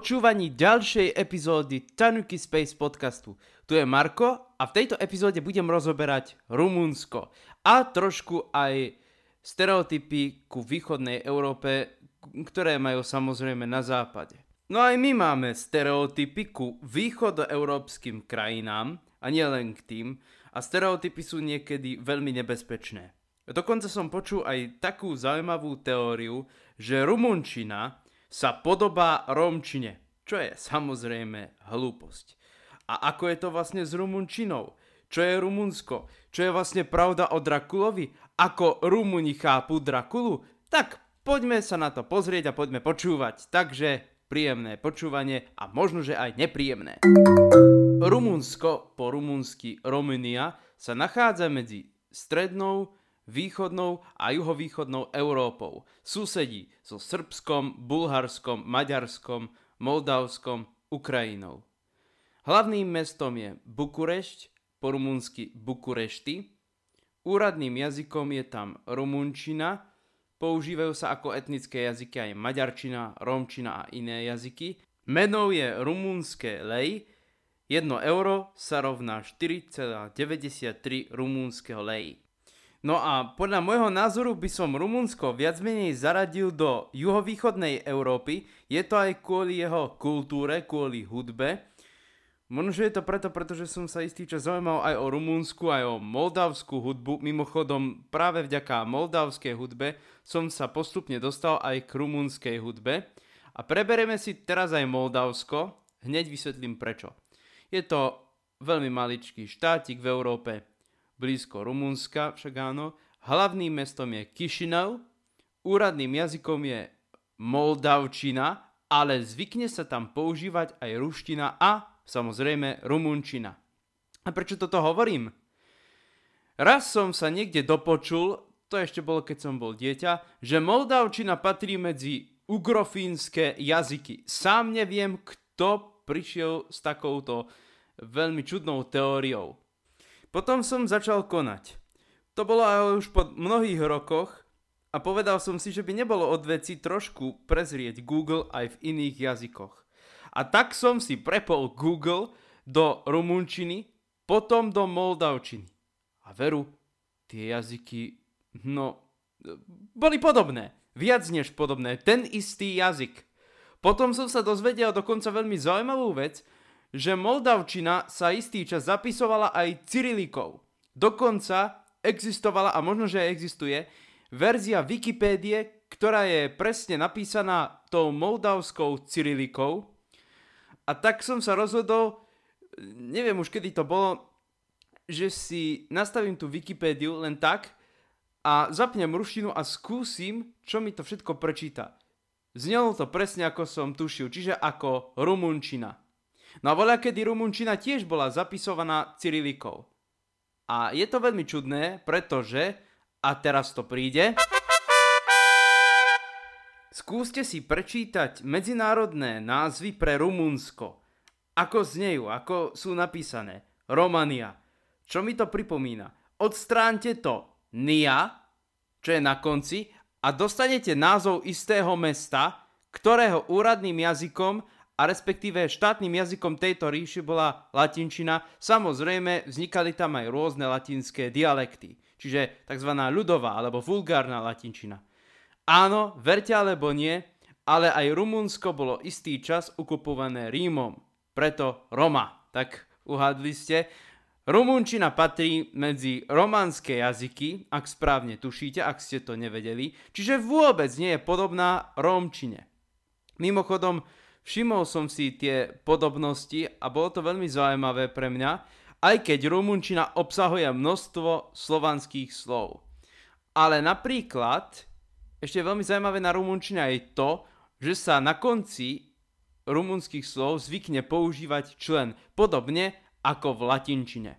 počúvaní ďalšej epizódy Tanuki Space podcastu. Tu je Marko a v tejto epizóde budem rozoberať Rumunsko a trošku aj stereotypy ku východnej Európe, ktoré majú samozrejme na západe. No aj my máme stereotypy ku východoeurópskym krajinám a nielen k tým a stereotypy sú niekedy veľmi nebezpečné. Dokonca som počul aj takú zaujímavú teóriu, že rumunčina sa podobá Rómčine, čo je samozrejme hlúposť. A ako je to vlastne s Rumunčinou? Čo je Rumunsko? Čo je vlastne pravda o Drakulovi? Ako Rumuni chápu Drakulu? Tak poďme sa na to pozrieť a poďme počúvať. Takže príjemné počúvanie a možno, že aj nepríjemné. Rumunsko, po rumunsky Romunia, sa nachádza medzi strednou, východnou a juhovýchodnou Európou. Susedí so Srbskom, Bulharskom, Maďarskom, Moldavskom, Ukrajinou. Hlavným mestom je Bukurešť, po rumunsky Bukurešty. Úradným jazykom je tam rumunčina, používajú sa ako etnické jazyky aj maďarčina, rómčina a iné jazyky. Menou je rumunské lej, 1 euro sa rovná 4,93 rumúnskeho lej. No a podľa môjho názoru by som Rumunsko viac menej zaradil do juhovýchodnej Európy. Je to aj kvôli jeho kultúre, kvôli hudbe. Možno, že je to preto, pretože som sa istý čas zaujímal aj o rumúnsku, aj o moldavskú hudbu. Mimochodom, práve vďaka moldavskej hudbe som sa postupne dostal aj k rumúnskej hudbe. A preberieme si teraz aj Moldavsko. Hneď vysvetlím prečo. Je to veľmi maličký štátik v Európe, blízko Rumunska však áno. Hlavným mestom je Kišinov, úradným jazykom je Moldavčina, ale zvykne sa tam používať aj ruština a samozrejme rumunčina. A prečo toto hovorím? Raz som sa niekde dopočul, to ešte bolo keď som bol dieťa, že Moldavčina patrí medzi ugrofínske jazyky. Sám neviem, kto prišiel s takouto veľmi čudnou teóriou. Potom som začal konať. To bolo aj už po mnohých rokoch a povedal som si, že by nebolo od veci trošku prezrieť Google aj v iných jazykoch. A tak som si prepol Google do rumunčiny, potom do moldavčiny. A veru, tie jazyky, no, boli podobné. Viac než podobné. Ten istý jazyk. Potom som sa dozvedel dokonca veľmi zaujímavú vec, že Moldavčina sa istý čas zapisovala aj cyrilikou. Dokonca existovala, a možno, že existuje, verzia Wikipédie, ktorá je presne napísaná tou moldavskou cyrilikou. A tak som sa rozhodol, neviem už kedy to bolo, že si nastavím tú Wikipédiu len tak a zapnem ruštinu a skúsim, čo mi to všetko prečíta. Znelo to presne ako som tušil, čiže ako rumunčina. No a voľa kedy rumunčina tiež bola zapisovaná cyrilikou. A je to veľmi čudné, pretože, a teraz to príde, skúste si prečítať medzinárodné názvy pre Rumunsko. Ako znejú, ako sú napísané. Romania. Čo mi to pripomína? Odstránte to NIA, čo je na konci, a dostanete názov istého mesta, ktorého úradným jazykom a respektíve štátnym jazykom tejto ríši bola latinčina. Samozrejme, vznikali tam aj rôzne latinské dialekty, čiže tzv. ľudová alebo vulgárna latinčina. Áno, verte alebo nie, ale aj Rumunsko bolo istý čas ukupované Rímom, preto Roma. Tak uhadli ste. Rumunčina patrí medzi románske jazyky, ak správne tušíte, ak ste to nevedeli, čiže vôbec nie je podobná rómčine. Mimochodom, Všimol som si tie podobnosti a bolo to veľmi zaujímavé pre mňa, aj keď rumunčina obsahuje množstvo slovanských slov. Ale napríklad, ešte veľmi zaujímavé na rumunčine je to, že sa na konci rumunských slov zvykne používať člen, podobne ako v latinčine.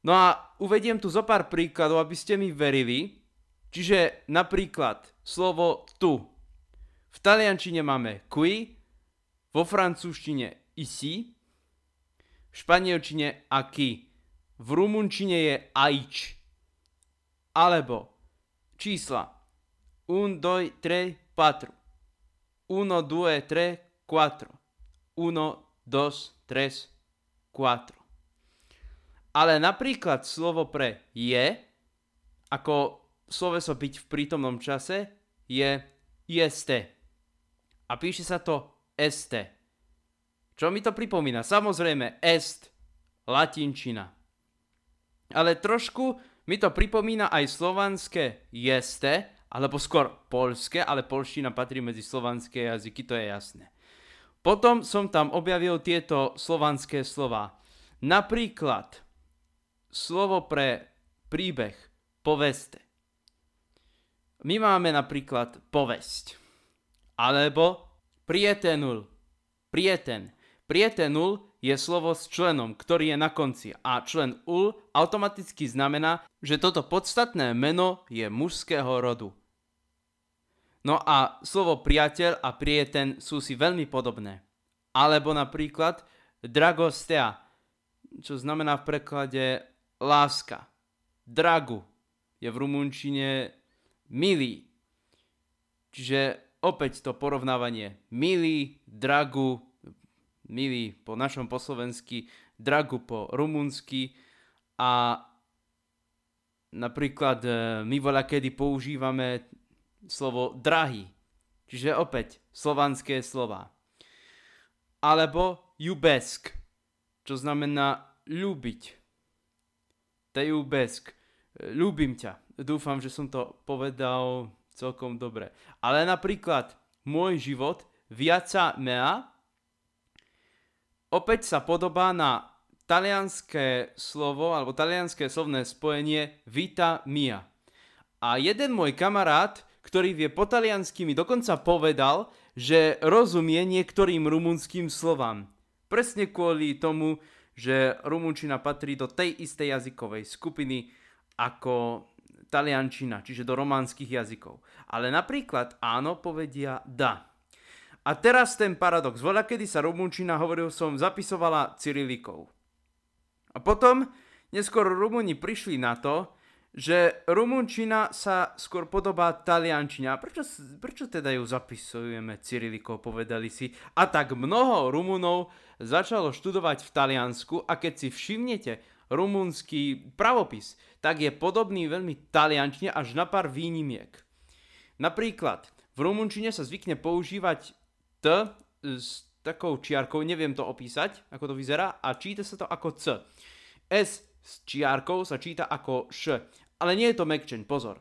No a uvediem tu zo pár príkladov, aby ste mi verili. Čiže napríklad slovo tu v taliančine máme qui, vo francúzštine ici, v španielčine aquí, v rumunčine je aič. Alebo čísla 1, 2, 3, 4, 1, 2, 3, quattro. Uno, dos, tres, quattro. Ale napríklad slovo pre je, ako sloveso byť v prítomnom čase, je jeste. A píše sa to este. Čo mi to pripomína? Samozrejme, est, latinčina. Ale trošku mi to pripomína aj slovanské jeste, alebo skôr polské, ale polština patrí medzi slovanské jazyky, to je jasné. Potom som tam objavil tieto slovanské slova. Napríklad slovo pre príbeh, poveste. My máme napríklad povesť. Alebo prietenul, prieten. Prietenul je slovo s členom, ktorý je na konci a člen ul automaticky znamená, že toto podstatné meno je mužského rodu. No a slovo priateľ a prieten sú si veľmi podobné. Alebo napríklad dragostea, čo znamená v preklade láska. Dragu je v rumunčine milý. Čiže opäť to porovnávanie milý, dragu, milý po našom poslovensky, dragu po rumunsky a napríklad e, my voľa kedy používame slovo drahý, čiže opäť slovanské slova. Alebo jubesk, čo znamená ľúbiť. Tejubesk, ľúbim ťa. Dúfam, že som to povedal celkom dobre. Ale napríklad môj život viaca mea opäť sa podobá na talianské slovo alebo talianské slovné spojenie vita mia. A jeden môj kamarát, ktorý vie po taliansky, mi dokonca povedal, že rozumie niektorým rumunským slovám. Presne kvôli tomu, že rumunčina patrí do tej istej jazykovej skupiny ako taliančina, čiže do románskych jazykov. Ale napríklad áno povedia da. A teraz ten paradox. Voľa, kedy sa rumunčina, hovoril som, zapisovala cyrilikou. A potom neskôr Rumúni prišli na to, že rumunčina sa skôr podobá taliančine. A prečo, prečo teda ju zapisujeme cyrilikou, povedali si. A tak mnoho Rumunov začalo študovať v Taliansku a keď si všimnete rumunský pravopis, tak je podobný veľmi taliančne až na pár výnimiek. Napríklad v rumunčine sa zvykne používať T s takou čiarkou, neviem to opísať, ako to vyzerá, a číta sa to ako C. S s čiarkou sa číta ako Š, ale nie je to mekčeň, pozor.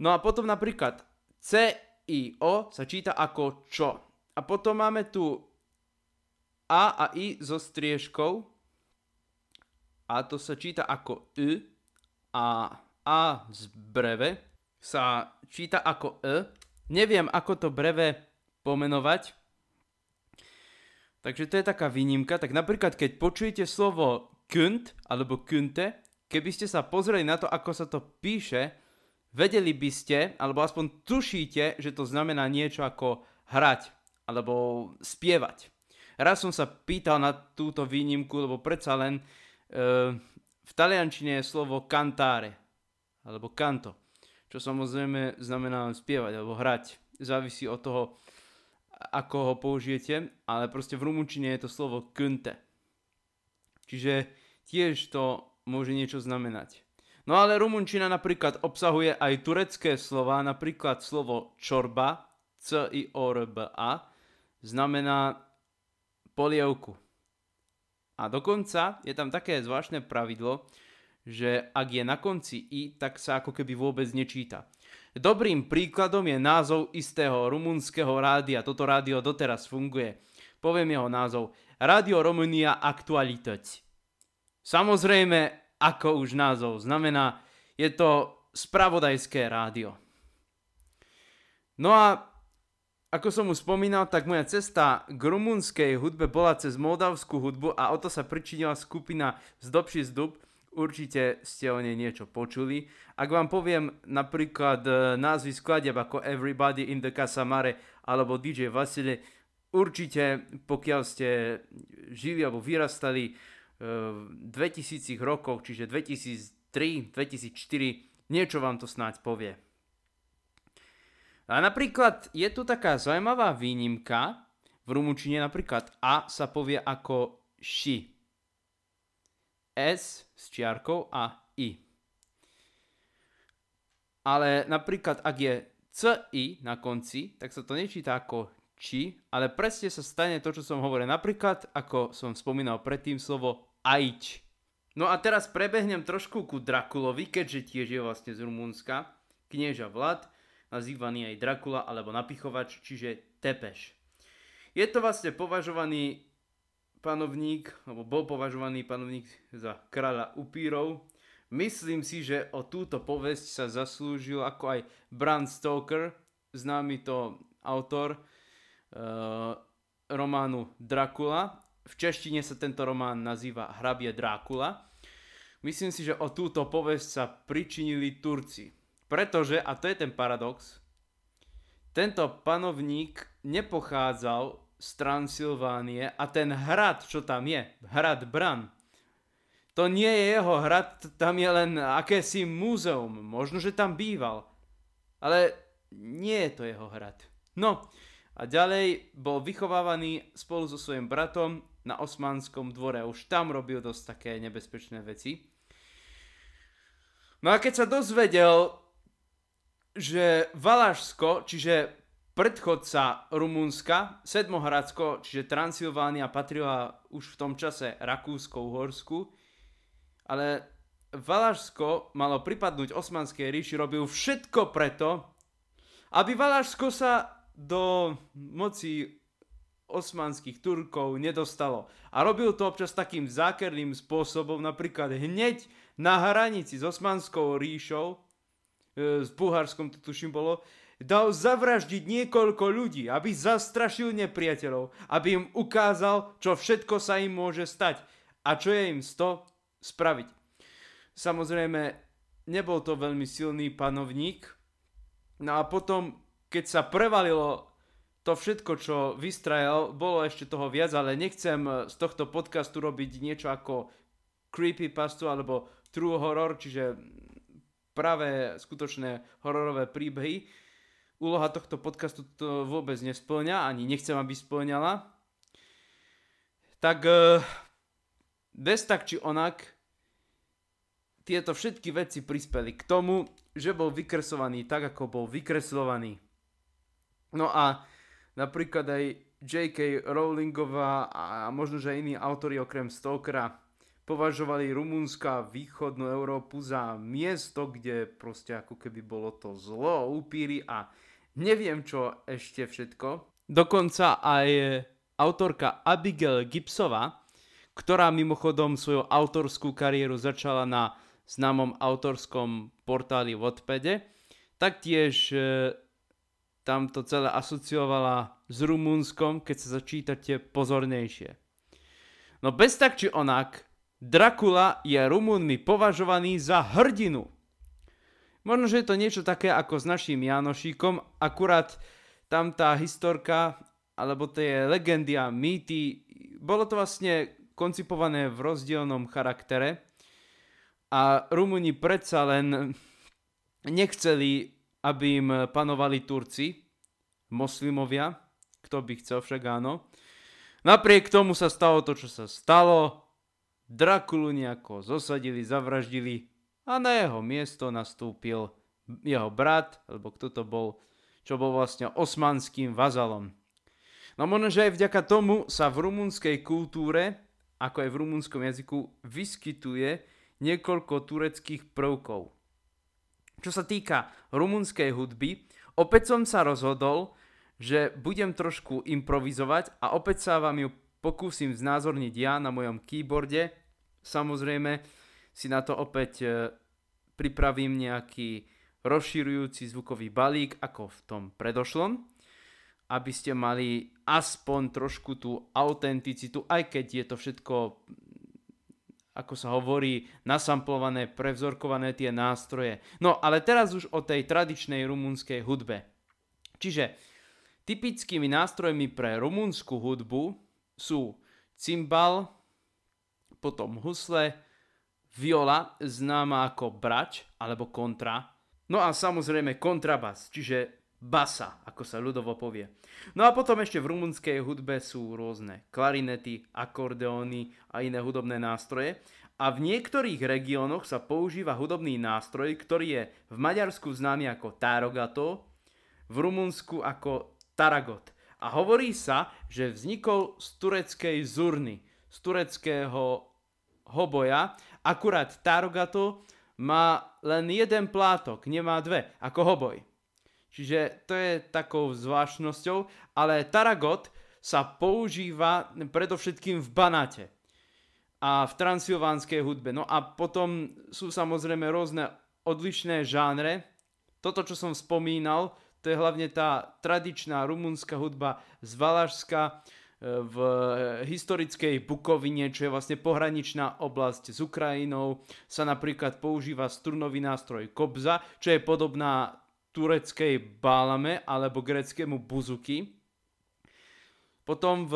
No a potom napríklad C i O sa číta ako čo. A potom máme tu A a I so striežkou a to sa číta ako Y a A z breve sa číta ako E. Neviem, ako to breve pomenovať. Takže to je taká výnimka. Tak napríklad, keď počujete slovo kunt alebo kunte, keby ste sa pozreli na to, ako sa to píše, vedeli by ste, alebo aspoň tušíte, že to znamená niečo ako hrať alebo spievať. Raz som sa pýtal na túto výnimku, lebo predsa len v taliančine je slovo cantare alebo canto, čo samozrejme znamená spievať alebo hrať. Závisí od toho, ako ho použijete, ale proste v rumunčine je to slovo kunte. Čiže tiež to môže niečo znamenať. No ale rumunčina napríklad obsahuje aj turecké slova, napríklad slovo čorba, c i o r b a, znamená polievku. A dokonca je tam také zvláštne pravidlo, že ak je na konci i, tak sa ako keby vôbec nečíta. Dobrým príkladom je názov istého rumunského rádia. Toto rádio doteraz funguje. Poviem jeho názov. Radio Romania Aktualități. Samozrejme, ako už názov znamená, je to spravodajské rádio. No a ako som už spomínal, tak moja cesta k rumunskej hudbe bola cez moldavskú hudbu a o to sa pričinila skupina Zdobši Zdub, určite ste o nej niečo počuli. Ak vám poviem napríklad e, názvy skladieb ako Everybody in the Casamare alebo DJ Vasile, určite pokiaľ ste žili alebo vyrastali e, v 2000 rokoch, čiže 2003, 2004, niečo vám to snáď povie. A napríklad je tu taká zaujímavá výnimka, v rumunčine napríklad A sa povie ako ši. S s čiarkou a I. Ale napríklad ak je CI na konci, tak sa to nečíta ako či, ale presne sa stane to, čo som hovoril. Napríklad, ako som spomínal predtým, slovo ajč. No a teraz prebehnem trošku ku Drakulovi, keďže tiež je vlastne z Rumunska. Knieža Vlad, nazývaný aj Drakula alebo napichovač, čiže Tepeš. Je to vlastne považovaný panovník, alebo bol považovaný panovník za kráľa upírov. Myslím si, že o túto povesť sa zaslúžil ako aj Bram Stoker, známy to autor uh, románu Dracula. V češtine sa tento román nazýva Hrabie Drákula. Myslím si, že o túto povesť sa pričinili Turci. Pretože, a to je ten paradox, tento panovník nepochádzal z Transylvánie a ten hrad, čo tam je, hrad Bran, to nie je jeho hrad, tam je len akési múzeum, možno, že tam býval, ale nie je to jeho hrad. No a ďalej bol vychovávaný spolu so svojím bratom na osmanskom dvore, už tam robil dosť také nebezpečné veci. No a keď sa dozvedel, že Valašsko, čiže predchodca Rumunska, Sedmohradsko, čiže Transylvánia patrila už v tom čase Rakúsko-Uhorsku, ale Valašsko malo pripadnúť Osmanskej ríši, robil všetko preto, aby Valašsko sa do moci osmanských Turkov nedostalo. A robil to občas takým zákerným spôsobom, napríklad hneď na hranici s Osmanskou ríšou, s Bulharskom to tuším bolo, dal zavraždiť niekoľko ľudí, aby zastrašil nepriateľov, aby im ukázal, čo všetko sa im môže stať a čo je im z to spraviť. Samozrejme, nebol to veľmi silný panovník, no a potom, keď sa prevalilo to všetko, čo vystrajal, bolo ešte toho viac, ale nechcem z tohto podcastu robiť niečo ako creepypastu alebo true horror, čiže práve skutočné hororové príbehy úloha tohto podcastu to vôbec nesplňa, ani nechcem, aby splňala. Tak e, bez tak či onak tieto všetky veci prispeli k tomu, že bol vykresovaný tak, ako bol vykreslovaný. No a napríklad aj J.K. Rowlingová a možno, že iní autori okrem Stokera považovali Rumunska východnú Európu za miesto, kde proste ako keby bolo to zlo, upíry a neviem čo ešte všetko. Dokonca aj autorka Abigail Gibsova, ktorá mimochodom svoju autorskú kariéru začala na známom autorskom portáli Wattpade, taktiež e, tam to celé asociovala s Rumunskom, keď sa začítate pozornejšie. No bez tak či onak, Dracula je Rumunmi považovaný za hrdinu. Možno, že je to niečo také ako s naším Janošíkom, akurát tam tá historka, alebo tie legendy a mýty, bolo to vlastne koncipované v rozdielnom charaktere a Rumúni predsa len nechceli, aby im panovali Turci, moslimovia, kto by chcel, však áno. Napriek tomu sa stalo to, čo sa stalo. Drakulu nejako zosadili, zavraždili a na jeho miesto nastúpil jeho brat, alebo kto to bol, čo bol vlastne osmanským vazalom. No možno, že aj vďaka tomu sa v rumunskej kultúre, ako aj v rumunskom jazyku, vyskytuje niekoľko tureckých prvkov. Čo sa týka rumunskej hudby, opäť som sa rozhodol, že budem trošku improvizovať a opäť sa vám ju pokúsim znázorniť ja na mojom keyboarde. Samozrejme si na to opäť e, pripravím nejaký rozširujúci zvukový balík ako v tom predošlom, aby ste mali aspoň trošku tú autenticitu, aj keď je to všetko, ako sa hovorí, nasamplované, prevzorkované tie nástroje. No ale teraz už o tej tradičnej rumunskej hudbe. Čiže typickými nástrojmi pre rumunskú hudbu sú cymbal, potom husle, viola, známa ako brač alebo kontra. No a samozrejme kontrabas, čiže basa, ako sa ľudovo povie. No a potom ešte v rumunskej hudbe sú rôzne klarinety, akordeóny a iné hudobné nástroje. A v niektorých regiónoch sa používa hudobný nástroj, ktorý je v Maďarsku známy ako tarogato, v Rumunsku ako taragot. A hovorí sa, že vznikol z tureckej zurny, z tureckého hoboja. Akurát tarogato má len jeden plátok, nemá dve, ako hoboj. Čiže to je takou zvláštnosťou, ale taragot sa používa predovšetkým v Banate a v transilvánskej hudbe. No a potom sú samozrejme rôzne odlišné žánre. Toto, čo som spomínal, to je hlavne tá tradičná rumunská hudba z Valašska, v historickej Bukovine, čo je vlastne pohraničná oblasť s Ukrajinou, sa napríklad používa strunový nástroj kobza, čo je podobná tureckej bálame alebo greckému buzuki. Potom v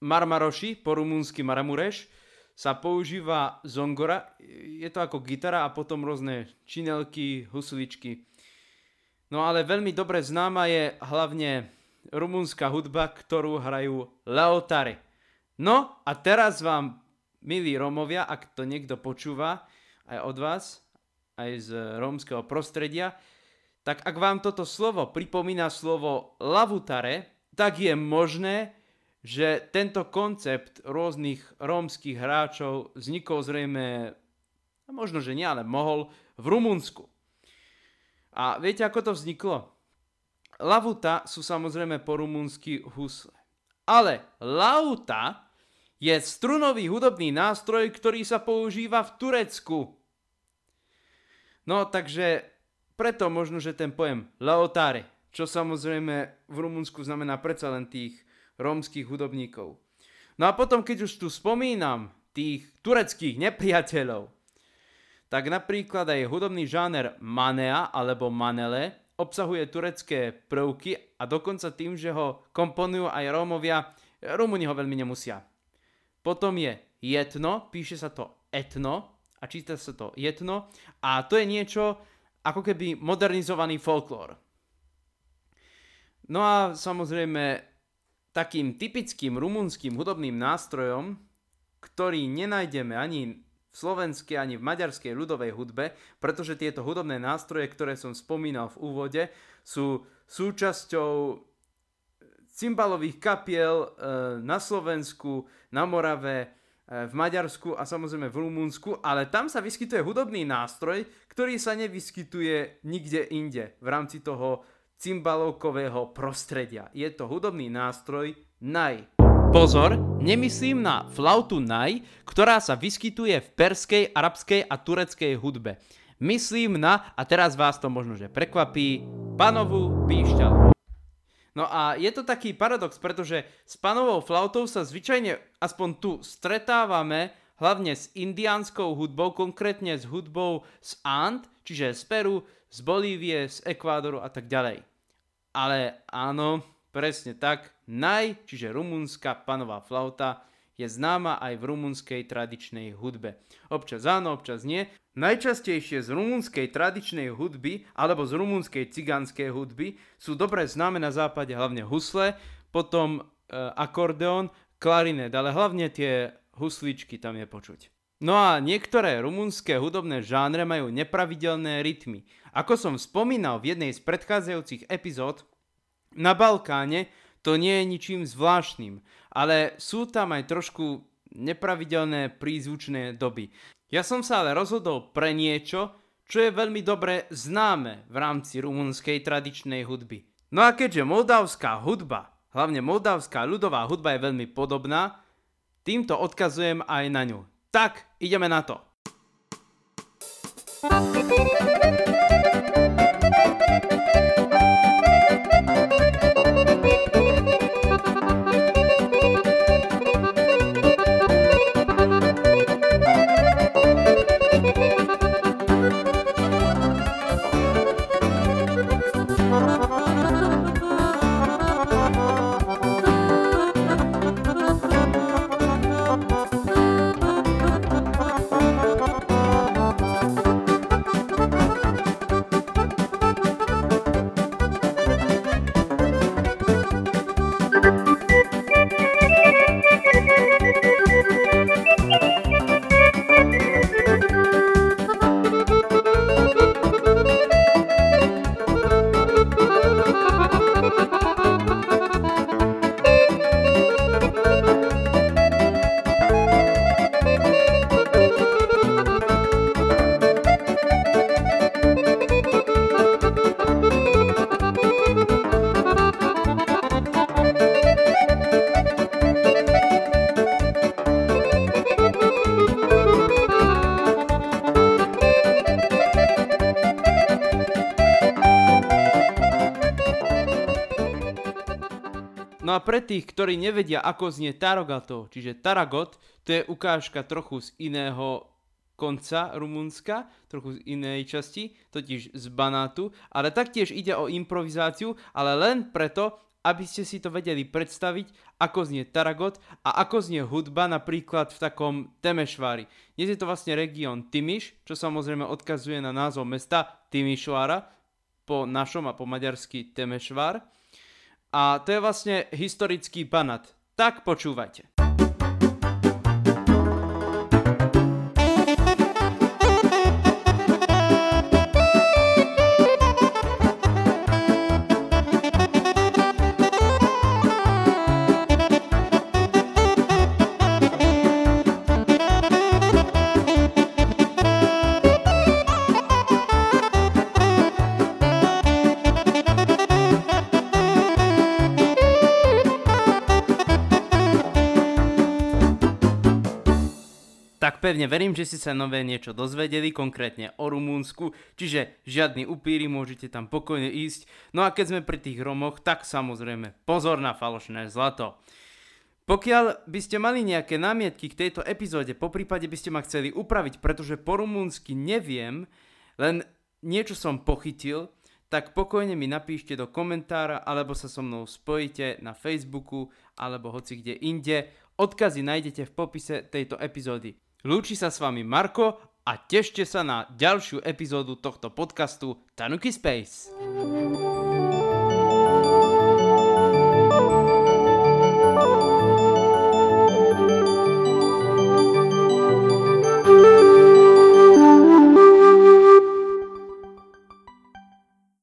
Marmaroši, po rumúnsky Maramureš, sa používa zongora, je to ako gitara a potom rôzne činelky, husličky. No ale veľmi dobre známa je hlavne rumúnska hudba, ktorú hrajú Leotary. No a teraz vám, milí Romovia, ak to niekto počúva, aj od vás, aj z rómskeho prostredia, tak ak vám toto slovo pripomína slovo lavutare, tak je možné, že tento koncept rôznych rómskych hráčov vznikol zrejme, možno že nie, ale mohol, v Rumunsku. A viete, ako to vzniklo? Lavuta sú samozrejme po rumúnsky husle. Ale lauta je strunový hudobný nástroj, ktorý sa používa v Turecku. No takže preto možno, že ten pojem lautare, čo samozrejme v Rumunsku znamená predsa len tých rómskych hudobníkov. No a potom, keď už tu spomínam tých tureckých nepriateľov, tak napríklad aj hudobný žáner manea alebo manele obsahuje turecké prvky a dokonca tým, že ho komponujú aj Rómovia, Rumúni ho veľmi nemusia. Potom je jetno, píše sa to etno a číta sa to jetno a to je niečo ako keby modernizovaný folklór. No a samozrejme takým typickým rumunským hudobným nástrojom, ktorý nenájdeme ani v slovenskej ani v maďarskej ľudovej hudbe, pretože tieto hudobné nástroje, ktoré som spomínal v úvode, sú súčasťou cymbalových kapiel e, na Slovensku, na Morave, e, v Maďarsku a samozrejme v Rumunsku, ale tam sa vyskytuje hudobný nástroj, ktorý sa nevyskytuje nikde inde v rámci toho cymbalovkového prostredia. Je to hudobný nástroj naj. Pozor, nemyslím na flautu naj, ktorá sa vyskytuje v perskej, arabskej a tureckej hudbe. Myslím na, a teraz vás to možno že prekvapí, panovú píšťalu. No a je to taký paradox, pretože s panovou flautou sa zvyčajne aspoň tu stretávame hlavne s indiánskou hudbou, konkrétne s hudbou z And, čiže z Peru, z Bolívie, z Ekvádoru a tak ďalej. Ale áno, Presne tak, naj, čiže rumunská panová flauta, je známa aj v rumunskej tradičnej hudbe. Občas áno, občas nie. Najčastejšie z rumunskej tradičnej hudby alebo z rumunskej cigánskej hudby sú dobre známe na západe hlavne husle, potom e, akordeón, klarinet, ale hlavne tie husličky tam je počuť. No a niektoré rumunské hudobné žánre majú nepravidelné rytmy. Ako som spomínal v jednej z predchádzajúcich epizód, na Balkáne to nie je ničím zvláštnym, ale sú tam aj trošku nepravidelné prízvučné doby. Ja som sa ale rozhodol pre niečo, čo je veľmi dobre známe v rámci rumunskej tradičnej hudby. No a keďže moldavská hudba, hlavne moldavská ľudová hudba je veľmi podobná, týmto odkazujem aj na ňu. Tak, ideme na to. No a pre tých, ktorí nevedia, ako znie Tarogato, čiže Taragot, to je ukážka trochu z iného konca Rumunska, trochu z inej časti, totiž z Banátu, ale taktiež ide o improvizáciu, ale len preto, aby ste si to vedeli predstaviť, ako znie Taragot a ako znie hudba napríklad v takom Temešvári. Dnes je to vlastne región Timiš, čo samozrejme odkazuje na názov mesta Timišvára, po našom a po maďarsky Temešvár. A to je vlastne historický Banat. Tak počúvajte. Pevne verím, že si sa nové niečo dozvedeli, konkrétne o Rumúnsku, čiže žiadny upíry, môžete tam pokojne ísť. No a keď sme pri tých Romoch, tak samozrejme pozor na falošné zlato. Pokiaľ by ste mali nejaké námietky k tejto epizóde, po prípade by ste ma chceli upraviť, pretože po rumúnsky neviem, len niečo som pochytil, tak pokojne mi napíšte do komentára alebo sa so mnou spojite na Facebooku alebo hoci kde inde. Odkazy nájdete v popise tejto epizódy. Lúči sa s vami Marko a tešte sa na ďalšiu epizódu tohto podcastu Tanuki Space.